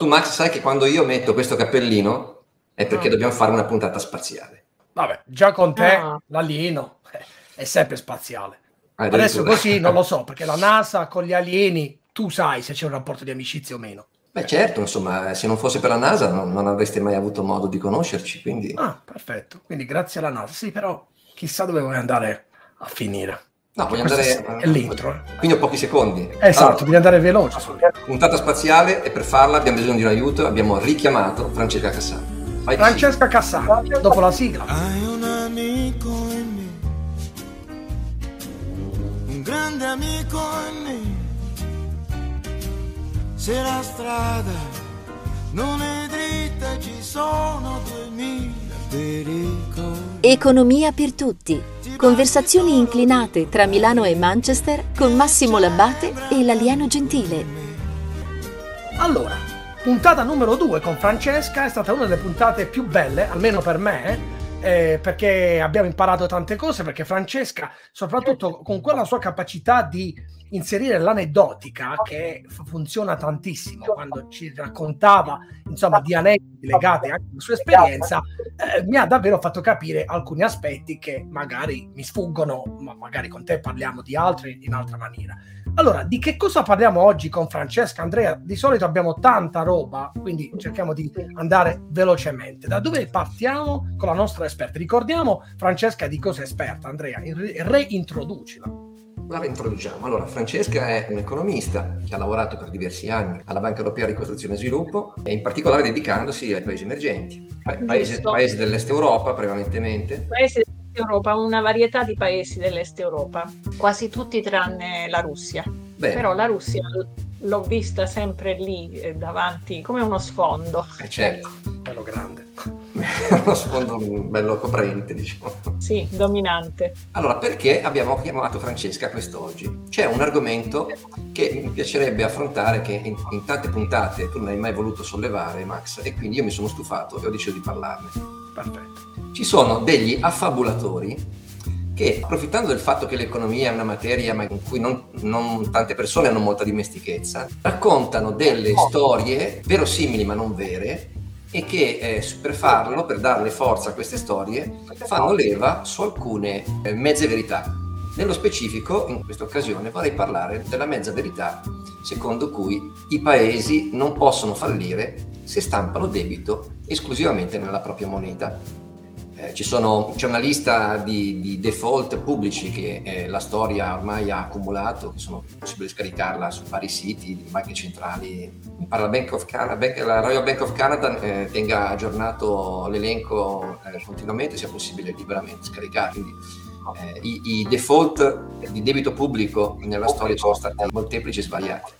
Tu Max sai che quando io metto questo cappellino è perché Ah. dobbiamo fare una puntata spaziale. Vabbè, già con te Ah. l'alieno è sempre spaziale. Adesso così non lo so, perché la NASA con gli alieni, tu sai se c'è un rapporto di amicizia o meno. Beh certo, insomma, se non fosse per la NASA non, non avreste mai avuto modo di conoscerci, quindi... Ah, perfetto. Quindi grazie alla NASA. Sì, però chissà dove vuoi andare a finire. No, voglio Questo andare... è l'intro. eh. Quindi ho pochi secondi. Esatto, Allora, devi andare veloce. puntata spaziale e per farla abbiamo bisogno di un aiuto, abbiamo richiamato Francesca Cassano. Vai, Francesca Cassano, dopo la sigla. Hai un amico in me, un grande amico in me. Se la strada non è dritta ci sono duemila pericoli. Economia per tutti. Conversazioni inclinate tra Milano e Manchester con Massimo Labbate e l'alieno gentile. Allora, puntata numero 2 con Francesca è stata una delle puntate più belle, almeno per me, eh, perché abbiamo imparato tante cose, perché Francesca, soprattutto con quella sua capacità di inserire l'aneddotica, che funziona tantissimo, quando ci raccontava, insomma, di aneddoti legati anche alla sua esperienza, eh, mi ha davvero fatto capire alcuni aspetti che magari mi sfuggono, ma magari con te parliamo di altri in altra maniera. Allora, di che cosa parliamo oggi con Francesca? Andrea, di solito abbiamo tanta roba, quindi cerchiamo di andare velocemente. Da dove partiamo con la nostra esperta? Ricordiamo, Francesca, di cosa è esperta. Andrea, re- reintroducila. La reintroduciamo. Allora, Francesca è un economista che ha lavorato per diversi anni alla Banca Europea di Ricostruzione e Sviluppo e in particolare dedicandosi ai paesi emergenti, pa- paesi, paesi dell'est Europa prevalentemente. Paesi dell'Est Europa, una varietà di paesi dell'Est Europa, quasi tutti tranne la Russia. Bene, Però la Russia l'ho vista sempre lì eh, davanti come uno sfondo. eh, certo, Bello grande. uno sfondo bello coprente, diciamo. Sì, dominante. Allora, perché abbiamo chiamato Francesca quest'oggi? C'è un argomento che mi piacerebbe affrontare, che in, in tante puntate tu non hai mai voluto sollevare, Max, e quindi io mi sono stufato e ho deciso di parlarne. Perfetto. Ci sono degli affabulatori che, approfittando del fatto che l'economia è una materia ma in cui non, non tante persone hanno molta dimestichezza, raccontano delle storie verosimili ma non vere e che eh, per farlo, per darle forza a queste storie, fanno leva su alcune eh, mezze verità. Nello specifico, in questa occasione, vorrei parlare della mezza verità secondo cui i paesi non possono fallire se stampano debito esclusivamente nella propria moneta. Eh, sono- c'è una lista di, di default pubblici che eh, la storia ormai ha accumulato, che sono possibili scaricarla su vari siti di banche centrali. Pare la, Bank of Canada, Bank- la Royal Bank of Canada eh, tenga aggiornato l'elenco eh, continuamente, sia possibile liberamente scaricare. Quindi, eh, i, i default di debito pubblico nella storia sono stati molteplici e svariati.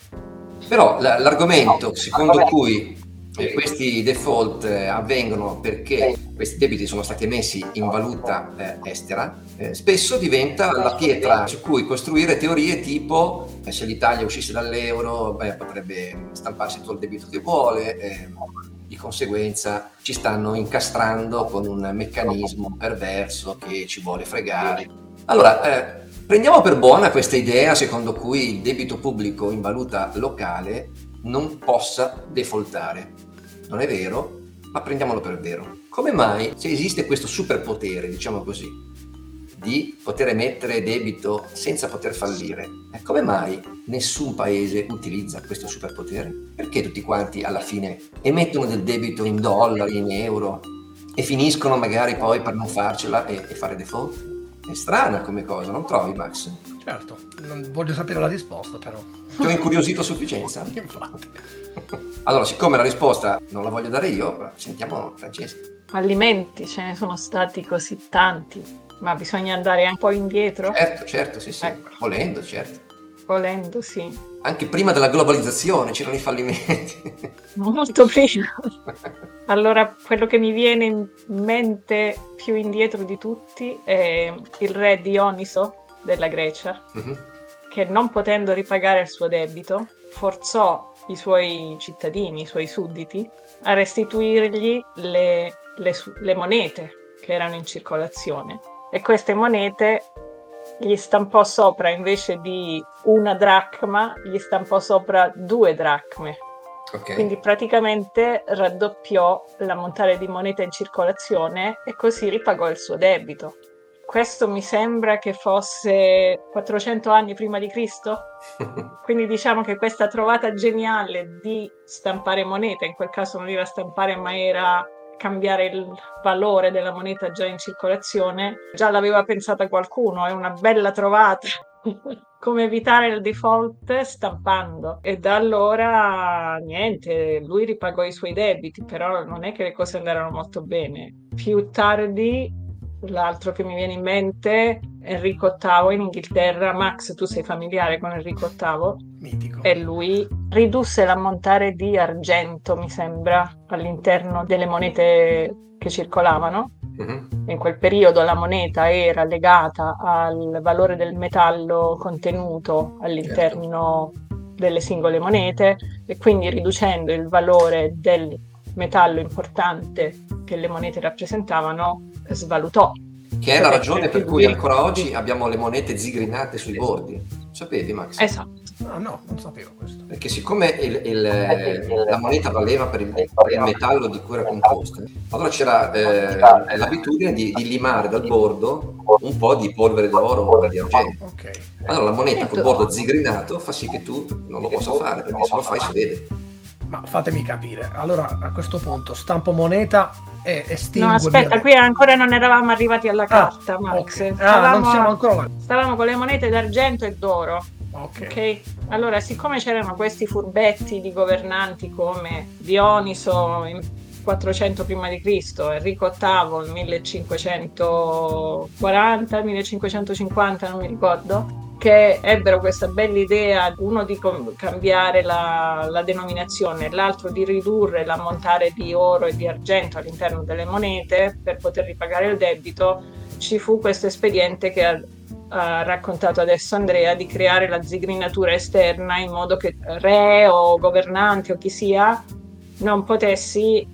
Però la- l'argomento secondo cui eh, questi default eh, avvengono perché questi debiti sono stati emessi in valuta eh, estera, eh, spesso diventa la pietra su cui costruire teorie tipo eh, se l'Italia uscisse dall'euro beh, potrebbe stamparsi tutto il debito che vuole, eh, di conseguenza ci stanno incastrando con un meccanismo perverso che ci vuole fregare. Allora, prendiamo per buona questa idea secondo cui il debito pubblico in valuta locale non possa defaultare. Non è vero, ma prendiamolo per vero. Come mai, se esiste questo superpotere, diciamo così, di poter emettere debito senza poter fallire, eh, come mai nessun paese utilizza questo superpotere? Perché tutti quanti alla fine emettono del debito in dollari, in euro e finiscono magari poi per non farcela e, e fare default? È strana come cosa, non trovi Max? Certo, non voglio sapere la risposta però. Ti ho incuriosito a sufficienza? Infatti. Allora, siccome la risposta non la voglio dare io, sentiamo Francesca. Fallimenti ce ne sono stati così tanti, ma bisogna andare un po' indietro, Certo, certo, sì, sì, Ecco. volendo, certo. volendo, sì. Anche prima della globalizzazione c'erano i fallimenti. Molto prima. Allora, quello che mi viene in mente più indietro di tutti è il re Dioniso della Grecia, Mhm. che non potendo ripagare il suo debito, forzò i suoi cittadini, i suoi sudditi, a restituirgli le, le su- le monete che erano in circolazione. E queste monete gli stampò sopra, invece di una dracma, gli stampò sopra due dracme. Ok. Quindi praticamente raddoppiò l'ammontare di moneta in circolazione e così ripagò il suo debito. Questo mi sembra che fosse 400 anni prima di Cristo. Quindi diciamo che questa trovata geniale di stampare moneta, in quel caso non era stampare ma era cambiare il valore della moneta già in circolazione, già l'aveva pensata qualcuno, è una bella trovata. Come evitare il default stampando. E da allora niente, lui ripagò i suoi debiti, però non è che le cose andarono molto bene. Più tardi L'altro che mi viene in mente, Enrico VIII in Inghilterra. Max, tu sei familiare con Enrico VIII? Mitico. E lui ridusse l'ammontare di argento, mi sembra, all'interno delle monete che circolavano. Mhm. In quel periodo la moneta era legata al valore del metallo contenuto all'interno delle singole monete e quindi riducendo il valore del metallo importante che le monete rappresentavano, svalutò. Che è la ragione per cui ancora oggi abbiamo le monete zigrinate sui bordi. Sapevi, Max? Esatto. Ah, no, non sapevo questo. Perché siccome il- il- la moneta valeva per il, per il metallo di cui era composta, allora c'era eh, l'abitudine di, di limare dal bordo un po' di polvere d'oro o di argento. Ok. Allora la moneta col bordo zigrinato fa sì che tu non lo possa fare, perché se lo fai si vede. Ma fatemi capire. Allora, a questo punto, stampo moneta e estingue No, aspetta, qui ancora non eravamo arrivati alla Ah, carta, Max. ok. Ah, Stavamo, non siamo ancora stavamo con le monete d'argento e d'oro. Ok. Ok, allora siccome c'erano questi furbetti di governanti come Dioniso in 400 prima di Cristo, Enrico VIII nel 1540, 1550, non mi ricordo, che ebbero questa bella idea, uno di com- cambiare la, la denominazione, l'altro di ridurre l'ammontare di oro e di argento all'interno delle monete per poter ripagare il debito, ci fu questo espediente che ha ha raccontato adesso Andrea di creare la zigrinatura esterna in modo che re o governante o chi sia non potessi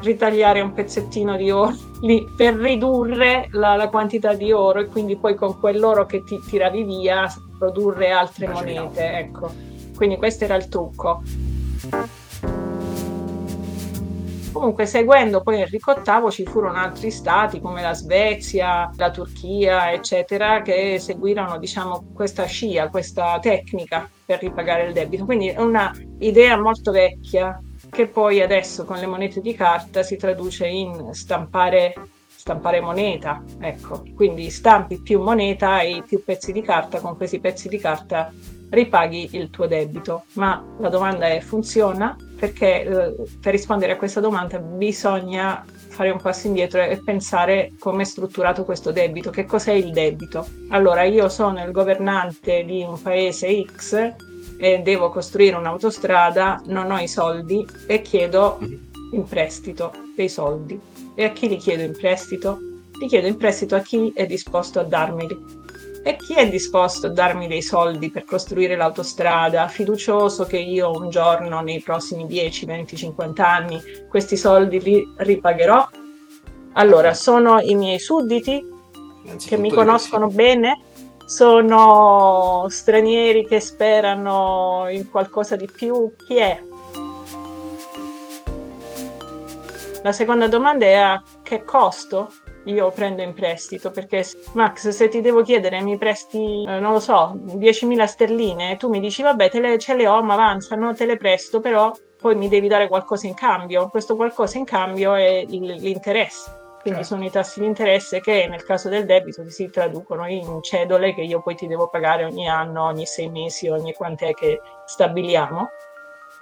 ritagliare un pezzettino di oro lì per ridurre la, la quantità di oro e quindi poi con quell'oro che ti tiravi via produrre altre Immaginavo. monete ecco quindi questo era il trucco Comunque, seguendo poi Enrico VIII, ci furono altri stati come la Svezia, la Turchia, eccetera, che seguirono, diciamo, questa scia, questa tecnica per ripagare il debito. Quindi è una idea molto vecchia che poi adesso con le monete di carta si traduce in stampare, stampare moneta. Ecco, quindi stampi più moneta e più pezzi di carta, con questi pezzi di carta ripaghi il tuo debito. Ma la domanda è funziona? Perché eh, per rispondere a questa domanda bisogna fare un passo indietro e pensare come è strutturato questo debito, che cos'è il debito. Allora, io sono il governante di un paese X e devo costruire un'autostrada, non ho i soldi e chiedo in prestito dei soldi. E a chi li chiedo in prestito? Li chiedo in prestito a chi è disposto a darmeli. E chi è disposto a darmi dei soldi per costruire l'autostrada, fiducioso che io un giorno, nei prossimi 10, 20, 50 anni, questi soldi li ripagherò? Allora, sono i miei sudditi che mi conoscono bene? Sono stranieri che sperano in qualcosa di più? Chi è? La seconda domanda è a che costo io prendo in prestito? Perché Max, se ti devo chiedere, mi presti, eh, non lo so, 10.000 sterline, tu mi dici vabbè, te le- ce le ho, ma avanzano, te le presto, però poi mi devi dare qualcosa in cambio. Questo qualcosa in cambio è l'interesse. Quindi Certo. sono i tassi di interesse che nel caso del debito si traducono in cedole che io poi ti devo pagare ogni anno, ogni sei mesi, ogni quant'è che stabiliamo.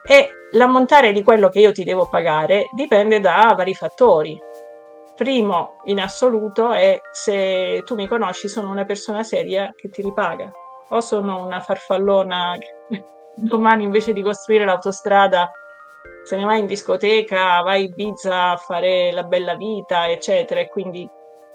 E l'ammontare di quello che io ti devo pagare dipende da vari fattori. Primo in assoluto è se tu mi conosci, sono una persona seria che ti ripaga, o sono una farfallona che domani invece di costruire l'autostrada se ne va in discoteca, va a Ibiza a fare la bella vita, eccetera, e quindi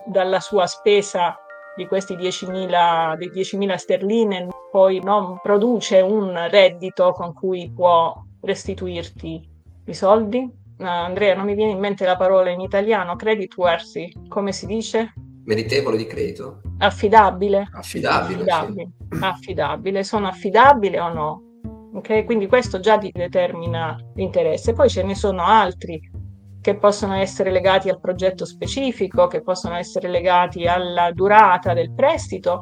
dalla sua spesa di questi 10.000, di 10.000 sterline poi non produce un reddito con cui può restituirti i soldi. Uh, Andrea, non mi viene in mente la parola in italiano, credit worthy, come si dice? Meritevole di credito? Affidabile. Affidabile. sì. Affidabile. Affidabile. Sono affidabile o no? Ok, quindi questo già determina l'interesse. Poi ce ne sono altri che possono essere legati al progetto specifico, che possono essere legati alla durata del prestito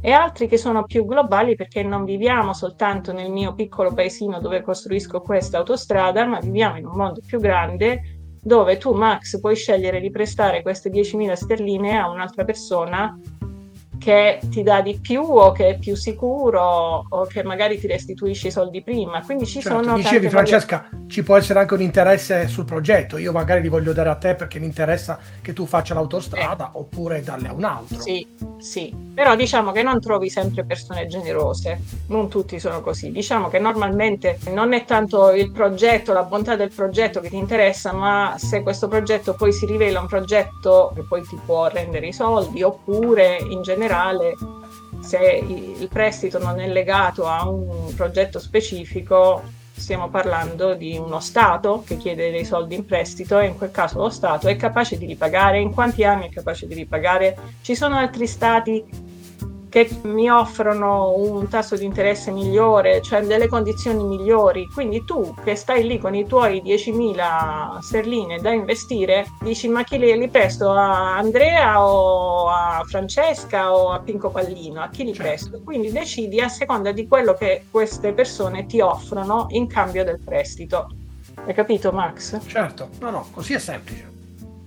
e altri che sono più globali perché non viviamo soltanto nel mio piccolo paesino dove costruisco questa autostrada, ma viviamo in un mondo più grande dove tu Max puoi scegliere di prestare queste 10.000 sterline a un'altra persona che ti dà di più o che è più sicuro o che magari ti restituisce i soldi prima. Quindi ci certo, sono. Dicevi, Francesca, ci può essere anche un interesse sul progetto. Io magari li voglio dare a te perché mi interessa che tu faccia l'autostrada eh. oppure darle a un altro. Sì, sì. Però diciamo che non trovi sempre persone generose. Non tutti sono così. Diciamo che normalmente non è tanto il progetto, la bontà del progetto che ti interessa, ma se questo progetto poi si rivela un progetto che poi ti può rendere i soldi oppure in generale generale, se il prestito non è legato a un progetto specifico, stiamo parlando di uno Stato che chiede dei soldi in prestito e in quel caso lo Stato è capace di ripagare. In quanti anni è capace di ripagare? Ci sono altri Stati che mi offrono un tasso di interesse migliore, cioè delle condizioni migliori. Quindi tu che stai lì con i tuoi 10.000 sterline da investire, dici ma chi li, li presto a Andrea o a Francesca o a Pinco Pallino? A chi li certo. presto? Quindi decidi a seconda di quello che queste persone ti offrono in cambio del prestito. Hai capito Max? Certo, no, no, così è semplice.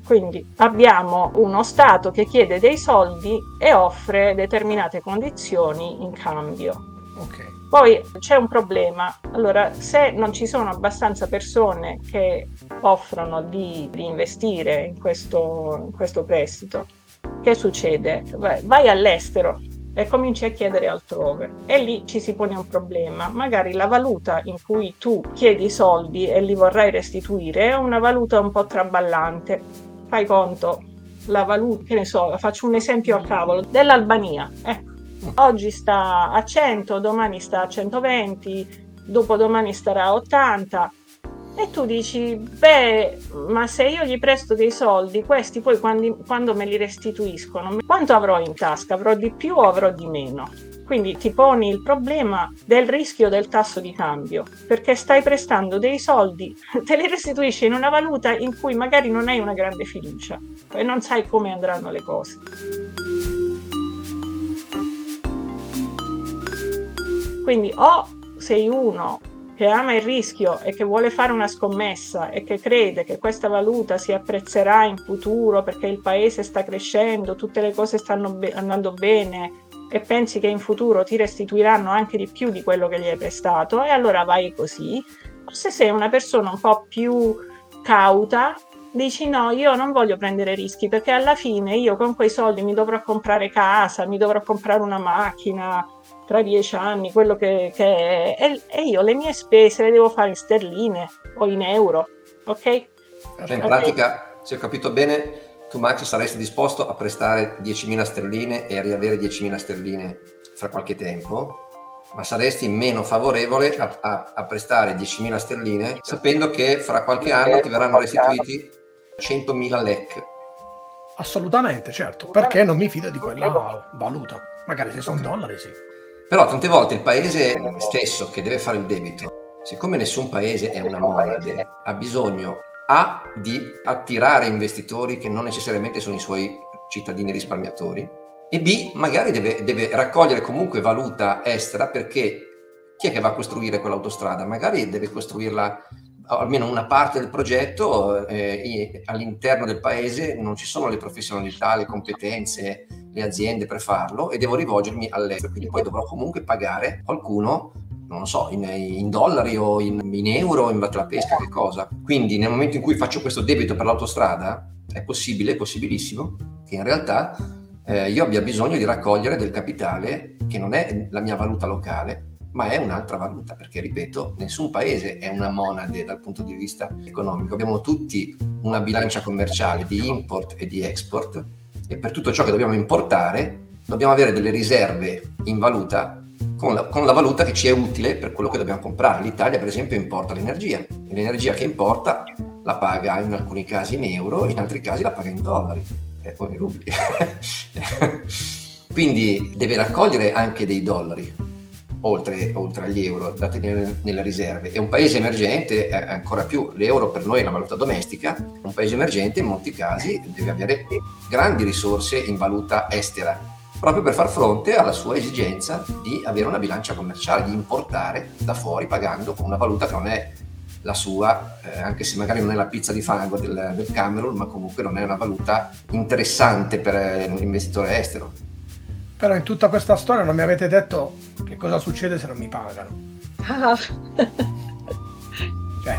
Quindi abbiamo uno Stato che chiede dei soldi e offre determinate condizioni in cambio. Okay. Poi c'è un problema. Allora, se non ci sono abbastanza persone che offrono di, di investire in questo, in questo, prestito, che succede? Vai, vai all'estero e cominci a chiedere altrove e lì ci si pone un problema. Magari la valuta in cui tu chiedi i soldi e li vorrai restituire è una valuta un po' traballante fai conto, la valuta, che ne so, faccio un esempio a cavolo, dell'Albania. Ecco. Oggi sta a 100, domani sta a 120, dopodomani starà a 80. E tu dici, beh, ma se io gli presto dei soldi, questi poi quando, quando me li restituiscono, quanto avrò in tasca? Avrò di più o avrò di meno? Quindi ti poni il problema del rischio del tasso di cambio, perché stai prestando dei soldi, te li restituisci in una valuta in cui magari non hai una grande fiducia e non sai come andranno le cose. Quindi o sei uno che ama il rischio e che vuole fare una scommessa e che crede che questa valuta si apprezzerà in futuro perché il paese sta crescendo, tutte le cose stanno be- andando bene, e pensi che in futuro ti restituiranno anche di più di quello che gli hai prestato e allora vai così. Se sei una persona un po' più cauta, dici no, io non voglio prendere rischi perché alla fine io con quei soldi mi dovrò comprare casa, mi dovrò comprare una macchina tra dieci anni, quello che, che è, e, e, io le mie spese le devo fare in sterline o in euro, ok? Cioè in okay. pratica, se ho capito bene, tu Max saresti disposto a prestare 10.000 sterline e a riavere 10.000 sterline fra qualche tempo, ma saresti meno favorevole a, a, a prestare 10.000 sterline sapendo che fra qualche anno ti verranno restituiti 100.000 lek. Assolutamente, certo, perché non mi fido di quella valuta. Magari se sono dollari, sì. Però tante volte il paese stesso che deve fare il debito, siccome nessun paese è una monade, ha bisogno a di attirare investitori che non necessariamente sono i suoi cittadini risparmiatori e B magari deve, deve raccogliere comunque valuta estera perché chi è che va a costruire quell'autostrada? Magari deve costruirla almeno una parte del progetto eh, all'interno del paese non ci sono le professionalità, le competenze, le aziende per farlo e devo rivolgermi all'estero, quindi poi dovrò comunque pagare qualcuno non so, in, in dollari o in, in euro, in la pesca, che cosa. Quindi nel momento in cui faccio questo debito per l'autostrada, è possibile, è possibilissimo, che in realtà eh, io abbia bisogno di raccogliere del capitale che non è la mia valuta locale, ma è un'altra valuta, perché ripeto, nessun paese è una monade dal punto di vista economico. Abbiamo tutti una bilancia commerciale di import e di export e per tutto ciò che dobbiamo importare dobbiamo avere delle riserve in valuta con la, con la, valuta che ci è utile per quello che dobbiamo comprare. L'Italia, per esempio, importa l'energia e l'energia che importa la paga in alcuni casi in euro, in altri casi la paga in dollari e poi in rubli. Quindi deve raccogliere anche dei dollari. oltre, oltre agli euro dati nelle, nelle, riserve e un paese emergente eh, ancora più l'euro per noi è una valuta domestica un paese emergente in molti casi deve avere grandi risorse in valuta estera proprio per far fronte alla sua esigenza di avere una bilancia commerciale di importare da fuori pagando con una valuta che non è la sua, eh, anche se magari non è la pizza di fango del, del Camerun, ma comunque non è una valuta interessante per eh, un investitore estero. Però in tutta questa storia non mi avete detto che cosa succede se non mi pagano. Ah. cioè.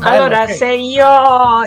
Allora, okay. se io,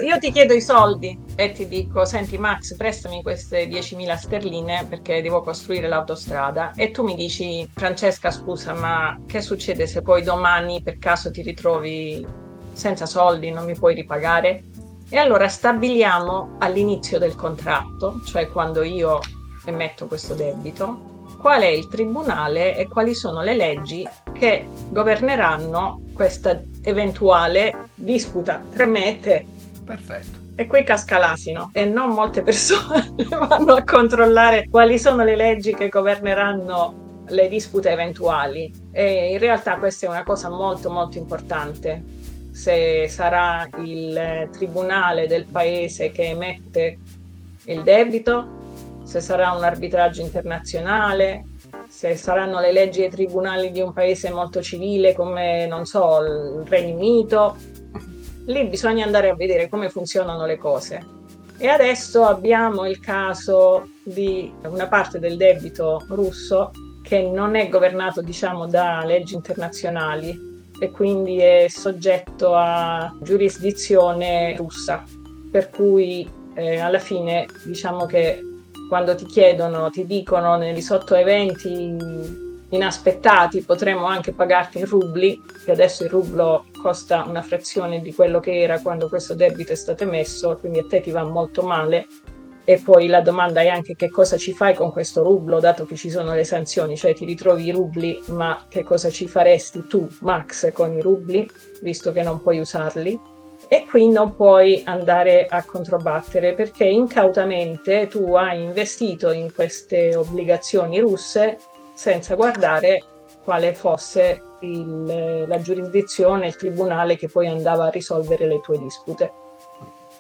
io ti chiedo i soldi, e ti dico, senti Max, prestami queste 10.000 sterline perché devo costruire l'autostrada e tu mi dici, Francesca scusa, ma che succede se poi domani per caso ti ritrovi senza soldi, non mi puoi ripagare? E allora stabiliamo all'inizio del contratto, cioè quando io emetto questo debito, qual è il tribunale e quali sono le leggi che governeranno questa eventuale disputa tra me e te. Perfetto. E qui casca l'asino e non molte persone vanno a controllare quali sono le leggi che governeranno le dispute eventuali. E in realtà questa è una cosa molto molto importante. Se sarà il tribunale del paese che emette il debito, se sarà un arbitraggio internazionale, se saranno le leggi e i tribunali di un paese molto civile come, non so, il Regno Unito, lì bisogna andare a vedere come funzionano le cose. E adesso abbiamo il caso di una parte del debito russo che non è governato diciamo da leggi internazionali e quindi è soggetto a giurisdizione russa. Per cui eh, alla fine diciamo che quando ti chiedono, ti dicono negli sottoeventi inaspettati potremmo anche pagarti in rubli, che adesso il rublo costa una frazione di quello che era quando questo debito è stato emesso, quindi a te ti va molto male. E poi la domanda è anche che cosa ci fai con questo rublo, dato che ci sono le sanzioni, cioè ti ritrovi i rubli, ma che cosa ci faresti tu, Max, con i rubli, visto che non puoi usarli? E qui non puoi andare a controbattere perché incautamente tu hai investito in queste obbligazioni russe senza guardare quale fosse il, la giurisdizione, il tribunale che poi andava a risolvere le tue dispute.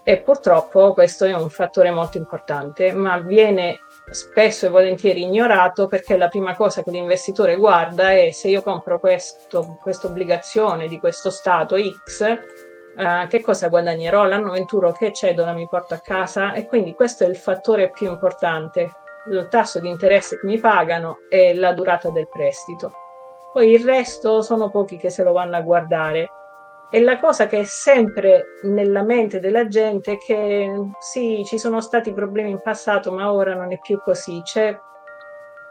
E purtroppo questo è un fattore molto importante, ma viene spesso e volentieri ignorato perché la prima cosa che l'investitore guarda è se io compro questa obbligazione di questo Stato X, eh, che cosa guadagnerò? L'anno venturo che cedola mi porto a casa? E quindi questo è il fattore più importante il tasso di interesse che mi pagano e la durata del prestito. Poi il resto sono pochi che se lo vanno a guardare. E la cosa che è sempre nella mente della gente è che sì, ci sono stati problemi in passato, ma ora non è più così. C'è...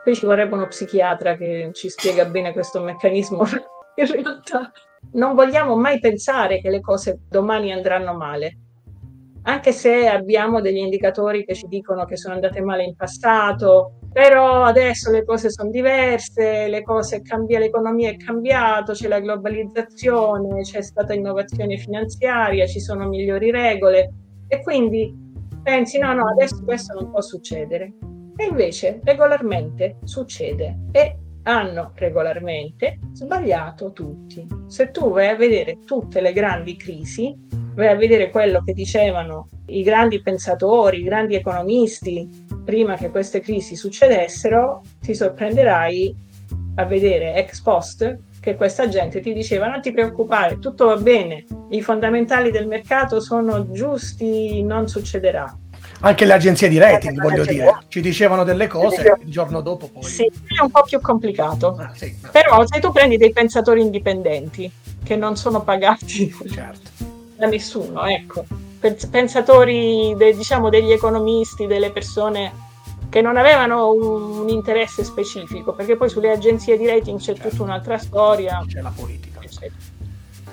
Qui ci vorrebbe uno psichiatra che ci spiega bene questo meccanismo. in realtà non vogliamo mai pensare che le cose domani andranno male anche se abbiamo degli indicatori che ci dicono che sono andate male in passato, però adesso le cose sono diverse, le cose cambia, l'economia è cambiata, c'è la globalizzazione, c'è stata innovazione finanziaria, ci sono migliori regole e quindi pensi no, no, adesso questo non può succedere. E invece regolarmente succede e hanno regolarmente sbagliato tutti. Se tu vai a vedere tutte le grandi crisi, vai a vedere quello che dicevano i grandi pensatori, i grandi economisti prima che queste crisi succedessero, ti sorprenderai a vedere ex post che questa gente ti diceva non ti preoccupare, tutto va bene, i fondamentali del mercato sono giusti, non succederà. Anche le agenzie di rating, voglio dire, ci dicevano delle cose il giorno dopo poi. Sì, è un po' più complicato. Ah, sì, Però se tu prendi dei pensatori indipendenti che non sono pagati certo da nessuno, ecco. Pensatori, de, diciamo, degli economisti, delle persone che non avevano un, un, interesse specifico, perché poi sulle agenzie di rating c'è tutta un'altra storia. C'è la politica. Eccetera.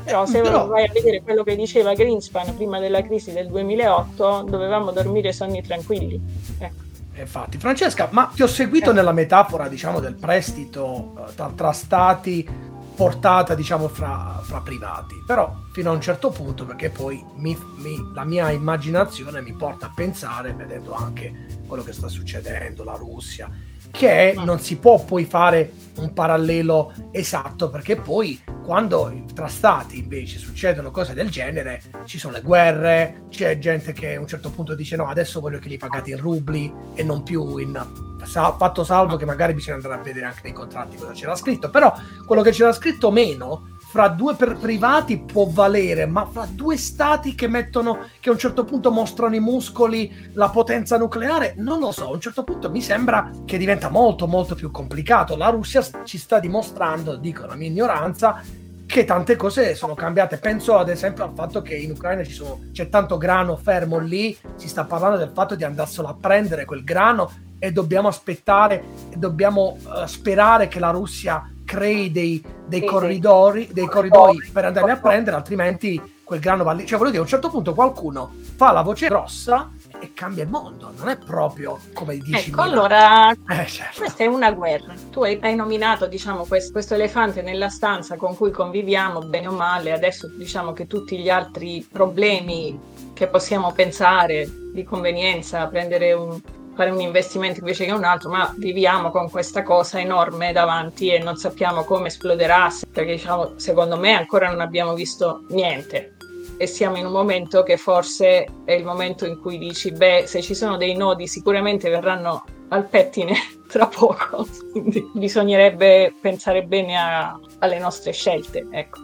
Però se Però... vai a vedere quello che diceva Greenspan prima della crisi del 2008, dovevamo dormire sonni tranquilli. Ecco. Infatti, Francesca, ma ti ho seguito eh. nella metafora, diciamo, del prestito eh, tra, tra stati portata diciamo fra, fra, privati. Però fino a un certo punto perché poi mi, mi, la mia immaginazione mi porta a pensare vedendo anche quello che sta succedendo la Russia che non si può poi fare un parallelo esatto perché poi quando tra stati invece succedono cose del genere ci sono le guerre c'è gente che a un certo punto dice no adesso voglio che li pagate in rubli e non più in fatto salvo che magari bisogna andare a vedere anche nei contratti cosa c'era scritto però quello che c'era scritto meno fra due per privati può valere, ma fra due stati che mettono, che a un certo punto mostrano i muscoli, la potenza nucleare, non lo so, a un certo punto mi sembra che diventa molto molto più complicato. La Russia ci sta dimostrando, dico la mia ignoranza, che tante cose sono cambiate. Penso ad esempio al fatto che in Ucraina sono, c'è tanto grano fermo lì, si sta parlando del fatto di andarselo a prendere quel grano e dobbiamo aspettare e dobbiamo uh, sperare che la Russia crei dei, dei sì, corridori, dei corridoi per andarli a prendere, altrimenti quel grano va lì. Cioè, voglio dire, a un certo punto qualcuno fa la voce grossa e cambia il mondo, non è proprio come dici. Ecco, allora, eh, certo. questa è una guerra. Tu hai, hai nominato, diciamo, questo, questo, elefante nella stanza con cui conviviamo, bene o male, adesso diciamo che tutti gli altri problemi che possiamo pensare di convenienza, prendere un, fare un investimento invece che un altro, ma viviamo con questa cosa enorme davanti e non sappiamo come esploderà, perché diciamo, secondo me ancora non abbiamo visto niente. E siamo in un momento che forse è il momento in cui dici, beh, se ci sono dei nodi sicuramente verranno al pettine tra poco, quindi bisognerebbe pensare bene a, alle nostre scelte. Ecco.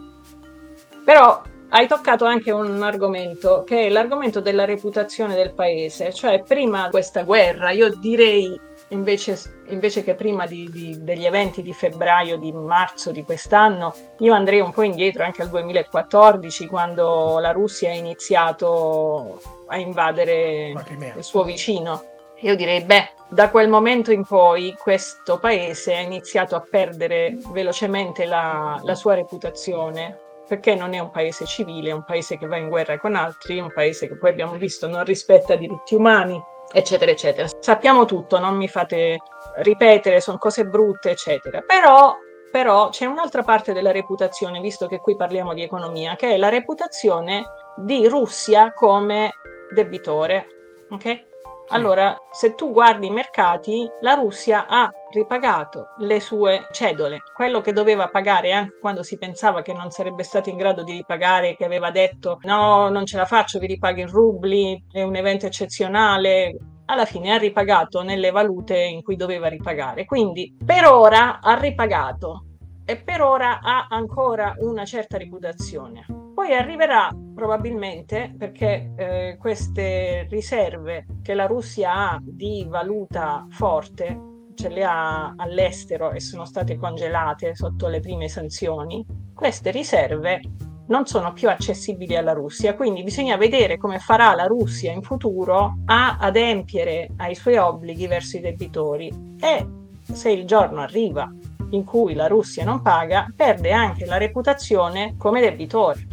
Però hai toccato anche un argomento che è l'argomento della reputazione del paese, cioè prima di questa guerra, io direi invece, invece che prima di, di, degli eventi di febbraio, di marzo di quest'anno, io andrei un po' indietro anche al 2014 quando la Russia ha iniziato a invadere il suo vicino. Io direi, beh, da quel momento in poi questo paese ha iniziato a perdere velocemente la, la sua reputazione perché non è un paese civile, è un paese che va in guerra con altri, un paese che poi abbiamo visto non rispetta diritti umani, eccetera, eccetera. Sappiamo tutto, non mi fate ripetere, sono cose brutte, eccetera. Però, però c'è un'altra parte della reputazione, visto che qui parliamo di economia, che è la reputazione di Russia come debitore. ok? Allora, se tu guardi i mercati, la Russia ha ripagato le sue cedole, quello che doveva pagare anche quando si pensava che non sarebbe stato in grado di ripagare, che aveva detto no, non ce la faccio, vi ripago in rubli, è un evento eccezionale, alla fine ha ripagato nelle valute in cui doveva ripagare. Quindi per ora ha ripagato e per ora ha ancora una certa reputazione. Poi arriverà probabilmente perché eh, queste riserve che la Russia ha di valuta forte ce le ha all'estero e sono state congelate sotto le prime sanzioni, queste riserve non sono più accessibili alla Russia, quindi bisogna vedere come farà la Russia in futuro a adempiere ai suoi obblighi verso i debitori e se il giorno arriva in cui la Russia non paga, perde anche la reputazione come debitore.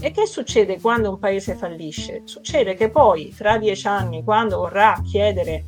E che succede quando un paese fallisce? Succede che poi, tra dieci anni, quando vorrà chiedere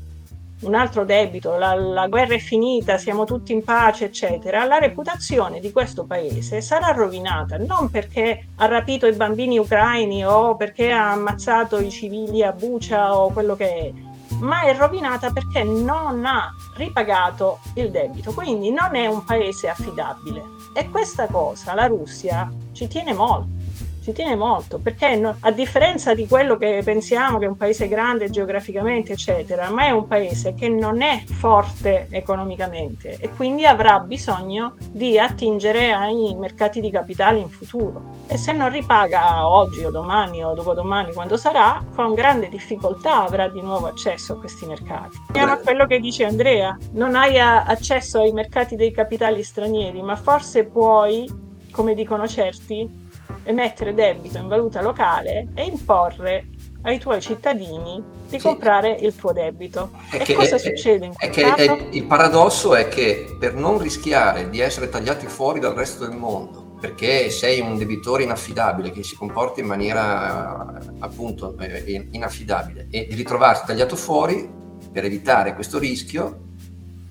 un altro debito, la, la, guerra è finita, siamo tutti in pace, eccetera, la reputazione di questo paese sarà rovinata non perché ha rapito i bambini ucraini o perché ha ammazzato i civili a Bucia o quello che è, ma è rovinata perché non ha ripagato il debito, quindi non è un paese affidabile. E questa cosa la Russia ci tiene molto ci tiene molto perché no, a differenza di quello che pensiamo che è un paese grande geograficamente eccetera ma è un paese che non è forte economicamente e quindi avrà bisogno di attingere ai mercati di capitale in futuro. E se non ripaga oggi o domani o dopodomani quando sarà con grande difficoltà avrà di nuovo accesso a questi mercati. Veniamo a quello che dice Andrea. Non hai accesso ai mercati dei capitali stranieri ma forse puoi come dicono certi emettere debito in valuta locale e imporre ai tuoi cittadini di sì. comprare il tuo debito. È e cosa è, succede in questo caso? È, il paradosso è che per non rischiare di essere tagliati fuori dal resto del mondo, perché sei un debitore inaffidabile che si comporta in maniera appunto eh, inaffidabile e di ritrovarsi tagliato fuori, per evitare questo rischio,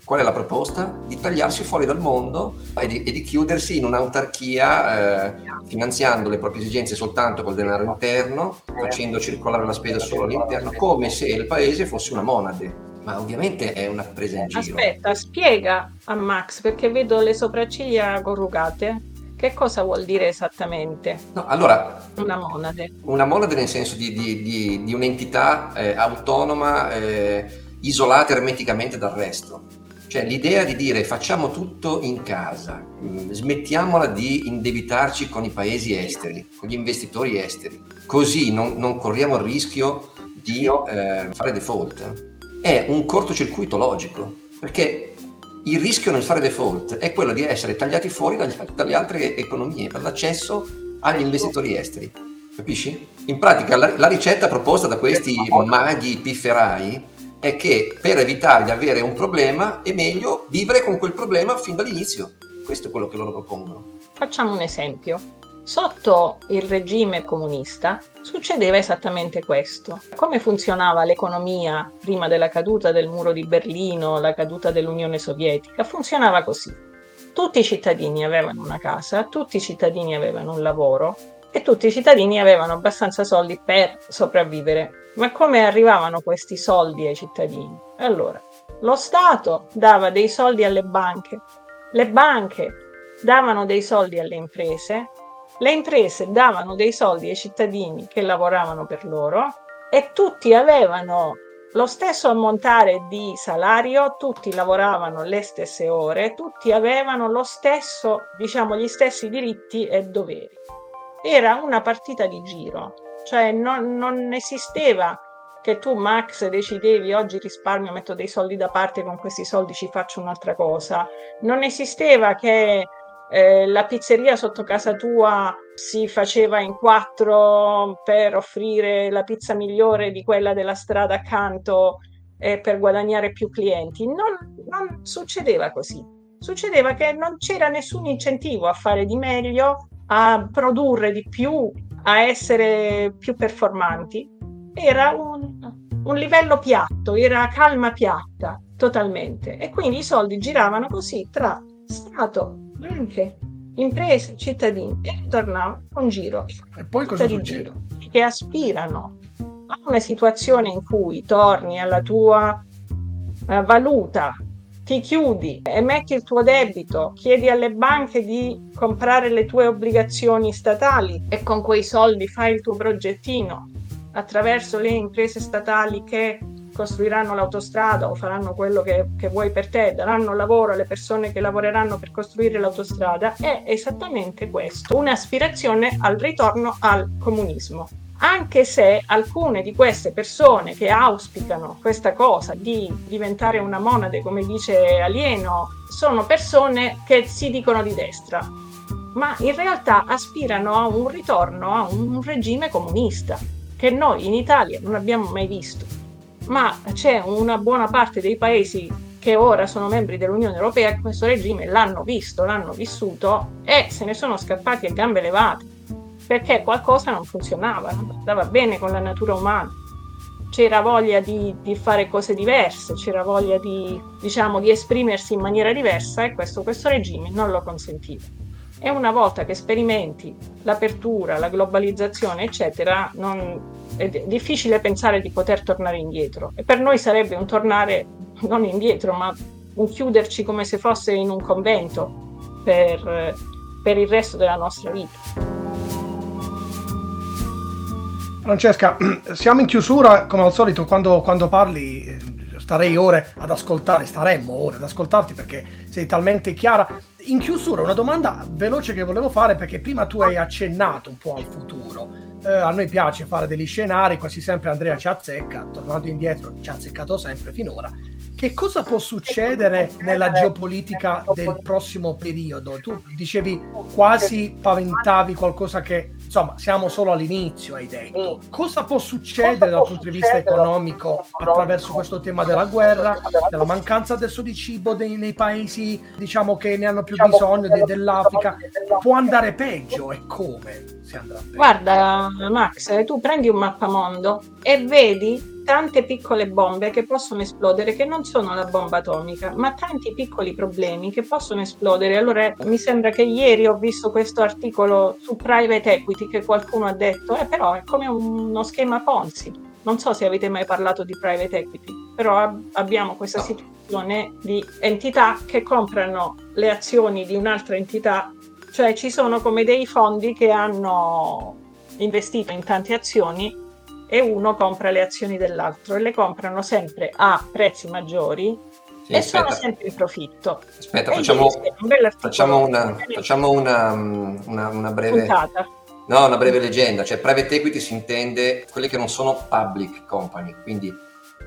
Qual è la proposta? Di tagliarsi fuori dal mondo e di, e di chiudersi in un'autarchia eh, finanziando le proprie esigenze soltanto col denaro interno, facendo circolare la spesa solo all'interno, come se il paese fosse una monade ma ovviamente è una presa in giro. Aspetta, spiega a Max perché vedo le sopracciglia corrugate. Che cosa vuol dire esattamente No, allora, una monade? una monade nel senso di, di- di- di un'entità eh, autonoma, eh, isolata ermeticamente dal resto. Cioè l'idea di dire facciamo tutto in casa, mh, smettiamola di indebitarci con i paesi esteri, con gli investitori esteri, così non, non corriamo il rischio di eh, fare default. È un cortocircuito logico, perché il rischio nel fare default è quello di essere tagliati fuori dagli- dalle altre economie per l'accesso agli investitori esteri. Capisci? In pratica la, la ricetta proposta da questi maghi pifferai è che per evitare di avere un problema è meglio vivere con quel problema fin dall'inizio. Questo è quello che loro propongono. Facciamo un esempio. Sotto il regime comunista succedeva esattamente questo. Come funzionava l'economia prima della caduta del muro di Berlino, la caduta dell'Unione Sovietica? Funzionava così. Tutti i cittadini avevano una casa, tutti i cittadini avevano un lavoro e tutti i cittadini avevano abbastanza soldi per sopravvivere. Ma come arrivavano questi soldi ai cittadini? Allora, lo Stato dava dei soldi alle banche, le banche davano dei soldi alle imprese, le imprese davano dei soldi ai cittadini che lavoravano per loro e tutti avevano lo stesso ammontare di salario, tutti lavoravano le stesse ore, tutti avevano lo stesso, diciamo, gli stessi diritti e doveri. Era una partita di giro, cioè non, non esisteva che tu Max decidevi oggi risparmio, metto dei soldi da parte, con questi soldi ci faccio un'altra cosa. Non esisteva che eh, la pizzeria sotto casa tua si faceva in quattro per offrire la pizza migliore di quella della strada accanto e per guadagnare più clienti. Non, non succedeva così. Succedeva che non c'era nessun incentivo a fare di meglio, a produrre di più, a essere più performanti. Era un, un livello piatto, era calma piatta totalmente. E quindi i soldi giravano così tra Stato, banche, imprese, cittadini e tornava un giro. E poi cosa succede? che aspirano a una situazione in cui torni alla tua eh, valuta, ti chiudi, emetti il tuo debito, chiedi alle banche di comprare le tue obbligazioni statali e con quei soldi fai il tuo progettino attraverso le imprese statali che costruiranno l'autostrada o faranno quello che, che vuoi per te, daranno lavoro alle persone che lavoreranno per costruire l'autostrada, è esattamente questo, un'aspirazione al ritorno al comunismo. Anche se alcune di queste persone che auspicano questa cosa di diventare una monade, come dice Alieno, sono persone che si dicono di destra, ma in realtà aspirano a un ritorno a un regime comunista che noi in Italia non abbiamo mai visto. Ma c'è una buona parte dei paesi che ora sono membri dell'Unione Europea che questo regime l'hanno visto, l'hanno vissuto e se ne sono scappati a gambe levate perché qualcosa non funzionava, non andava bene con la natura umana. C'era voglia di, di fare cose diverse, c'era voglia di, diciamo, di esprimersi in maniera diversa e questo, questo regime non lo consentiva. E una volta che sperimenti l'apertura, la globalizzazione, eccetera, non, è difficile pensare di poter tornare indietro. E per noi sarebbe un tornare non indietro, ma un chiuderci come se fosse in un convento per, per il resto della nostra vita. Francesca, siamo in chiusura, come al solito, quando, quando parli eh, starei ore ad ascoltare, staremmo ore ad ascoltarti perché sei talmente chiara. In chiusura una domanda veloce che volevo fare perché prima tu hai accennato un po' al futuro. Eh, a noi piace fare degli scenari, quasi sempre Andrea ci azzecca, tornando indietro ci ha azzeccato sempre finora. Che cosa può succedere nella geopolitica del prossimo periodo? Tu dicevi quasi paventavi qualcosa che insomma siamo solo all'inizio, hai detto. Cosa può succedere dal punto di vista economico attraverso questo tema della guerra, della mancanza adesso di cibo dei, nei paesi diciamo che ne hanno più bisogno de- dell'Africa? Può andare peggio e come si andrà peggio? Guarda, Max, tu prendi un mappamondo e vedi tante piccole bombe che possono esplodere, che non sono la bomba atomica, ma tanti piccoli problemi che possono esplodere. Allora, mi sembra che ieri ho visto questo articolo su private equity che qualcuno ha detto, eh, però è come uno schema Ponzi. Non so se avete mai parlato di private equity, però ab- abbiamo questa situazione di entità che comprano le azioni di un'altra entità, cioè ci sono come dei fondi che hanno investito in tante azioni e uno compra le azioni dell'altro e le comprano sempre a prezzi maggiori Sì, e aspetta. sono sempre in profitto. Aspetta, E facciamo, un facciamo, una, facciamo una, una- una breve, puntata. No, una breve leggenda. Cioè, private equity si intende quelle che non sono public company, quindi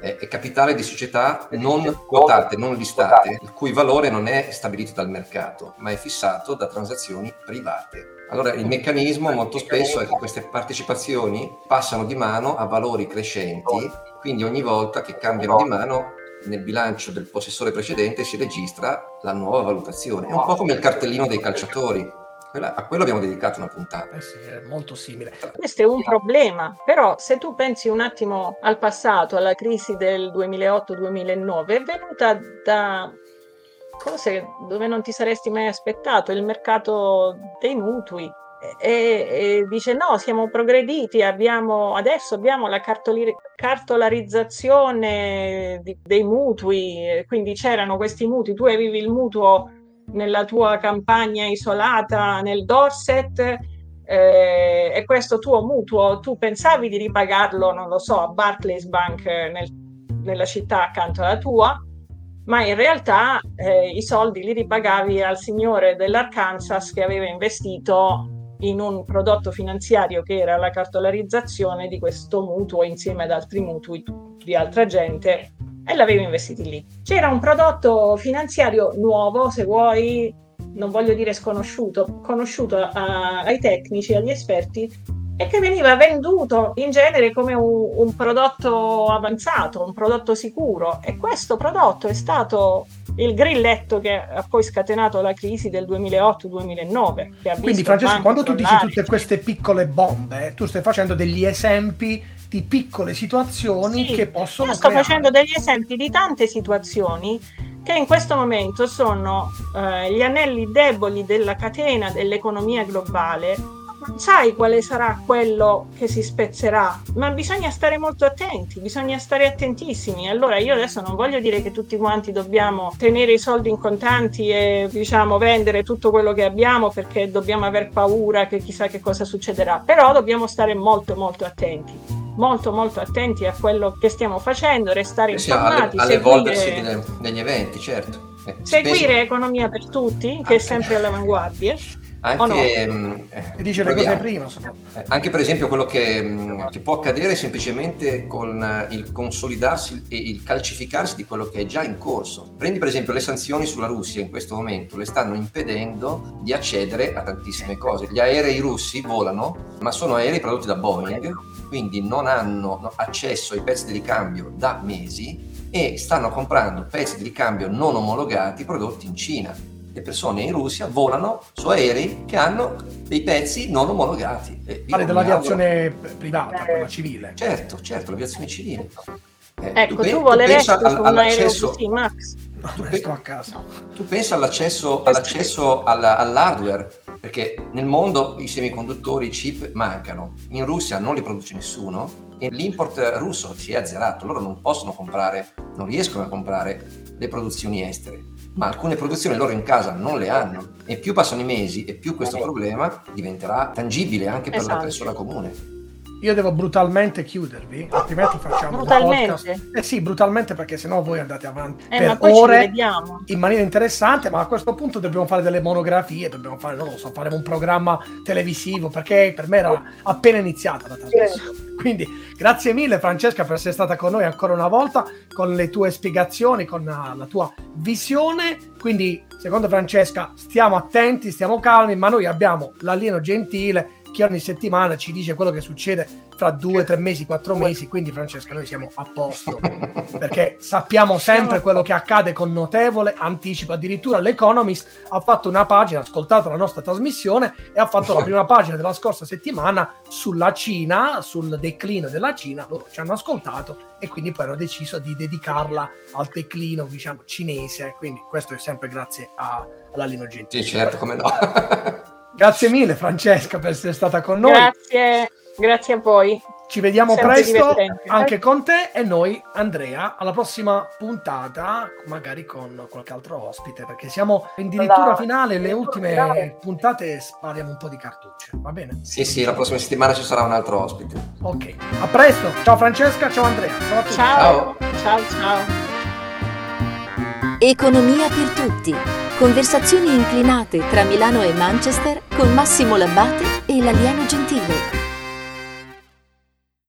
è, è capitale di società non quotate, non listate, il cui valore non è stabilito dal mercato, ma è fissato da transazioni private. Allora, il meccanismo molto spesso è che queste partecipazioni passano di mano a valori crescenti, quindi ogni volta che cambiano di mano nel bilancio del possessore precedente si registra la nuova valutazione. È un po' come il cartellino dei calciatori. Quella- a quello abbiamo dedicato una puntata. Eh sì, è molto simile. Questo è un problema, però se tu pensi un attimo al passato, alla crisi del 2008-2009, è venuta da cose dove non ti saresti mai aspettato, il mercato dei mutui. E, e dice no, siamo progrediti, abbiamo, adesso abbiamo la cartoli- cartolarizzazione di- dei mutui, quindi c'erano questi mutui, tu avevi il mutuo nella tua campagna isolata nel Dorset eh, e questo tuo mutuo tu pensavi di ripagarlo, non lo so, a Barclays Bank eh, nel- nella città accanto alla tua, ma in realtà eh, i soldi li ripagavi al signore dell'Arkansas che aveva investito in un prodotto finanziario che era la cartolarizzazione di questo mutuo insieme ad altri mutui di altra gente e l'avevi investiti lì. C'era un prodotto finanziario nuovo, se vuoi, non voglio dire sconosciuto, conosciuto a- ai tecnici, agli esperti, e che veniva venduto in genere come un, un prodotto avanzato, un prodotto sicuro. E questo prodotto è stato il grilletto che ha poi scatenato la crisi del 2008-2009. che ha Quindi, Francesco, quando tu dici tutte queste piccole bombe, tu stai facendo degli esempi di piccole situazioni Sì, che possono Io sto creare. facendo degli esempi di tante situazioni che in questo momento sono eh, gli anelli deboli della catena dell'economia globale. Non sai quale sarà quello che si spezzerà, ma bisogna stare molto attenti, bisogna stare attentissimi. Allora io adesso non voglio dire che tutti quanti dobbiamo tenere i soldi in contanti e diciamo vendere tutto quello che abbiamo perché dobbiamo aver paura che chissà che cosa succederà, però dobbiamo stare molto molto attenti molto molto attenti a quello che stiamo facendo, restare Eh sì, alle- informati, all'evolversi seguire, degli eventi, certo. Eh, seguire Economia per Tutti, che è Anche- sempre all'avanguardia. Anche, o no? eh, Ti dice le cose prima. Eh, Anche per esempio quello che, mh, che può accadere semplicemente con eh, il consolidarsi e il calcificarsi di quello che è già in corso. Prendi per esempio le sanzioni sulla Russia in questo momento, le stanno impedendo di accedere a tantissime cose. Gli aerei russi volano, ma sono aerei prodotti da Boeing, quindi non hanno no, accesso ai pezzi di ricambio da mesi e stanno comprando pezzi di ricambio non omologati prodotti in Cina. Le persone in Russia volano su aerei che hanno dei pezzi non omologati. Parli dell'aviazione privata, quella civile. auguro- Certo, certo, l'aviazione civile. Eh, Ecco, pe- tu voleresti pensa su al- un aereo all'accesso- così, Max? Ne sto a casa. tu pensa all'accesso, all'accesso alla- all'hardware, perché nel mondo i semiconduttori, i chip mancano, in Russia non li produce nessuno e l'import russo si è azzerato, loro non possono comprare, non riescono a comprare le produzioni estere, ma alcune produzioni loro in casa non le hanno e più passano i mesi e più questo problema diventerà tangibile anche per la Esatto. persona comune. Io devo brutalmente chiudervi, altrimenti facciamo un Brutalmente? podcast. Eh sì, brutalmente perché sennò voi andate avanti Eh, ma per ore in maniera interessante, ma a questo punto dobbiamo fare delle monografie, dobbiamo fare, non lo so, fare un programma televisivo, perché per me era appena iniziata la trasmissione. Quindi grazie mille Francesca per essere stata con noi ancora una volta, con le tue spiegazioni, con la, la tua visione. Quindi, secondo Francesca, stiamo attenti, stiamo calmi, ma noi abbiamo l'alieno gentile che ogni settimana ci dice quello che succede fra due, tre mesi, quattro mesi. Quindi, Francesca, noi siamo a posto perché sappiamo sempre quello che accade con notevole anticipo. Addirittura l'Economist ha fatto una pagina, ha ascoltato la nostra trasmissione e ha fatto la prima pagina della scorsa settimana sulla Cina, sul declino della Cina. Loro ci hanno ascoltato e quindi poi hanno deciso di dedicarla al declino, diciamo, cinese. Quindi questo è sempre grazie a, all'Alino Gentile. Sì, certo, come no. Grazie mille Francesca per essere stata con noi. Grazie, grazie a voi. Ci vediamo Sempre presto divertente. anche con te e noi, Andrea, alla prossima puntata, magari con qualche altro ospite, perché siamo addirittura Alla- finale, le ultime finale. puntate spariamo un po' di cartucce, va bene? Sì, sì, la prossima settimana ci sarà un altro ospite. Ok, a presto, ciao Francesca, ciao Andrea, ciao a tutti. Ciao, ciao, ciao. Economia per tutti. Conversazioni inclinate tra Milano e Manchester con Massimo Labbate e l'alieno gentile.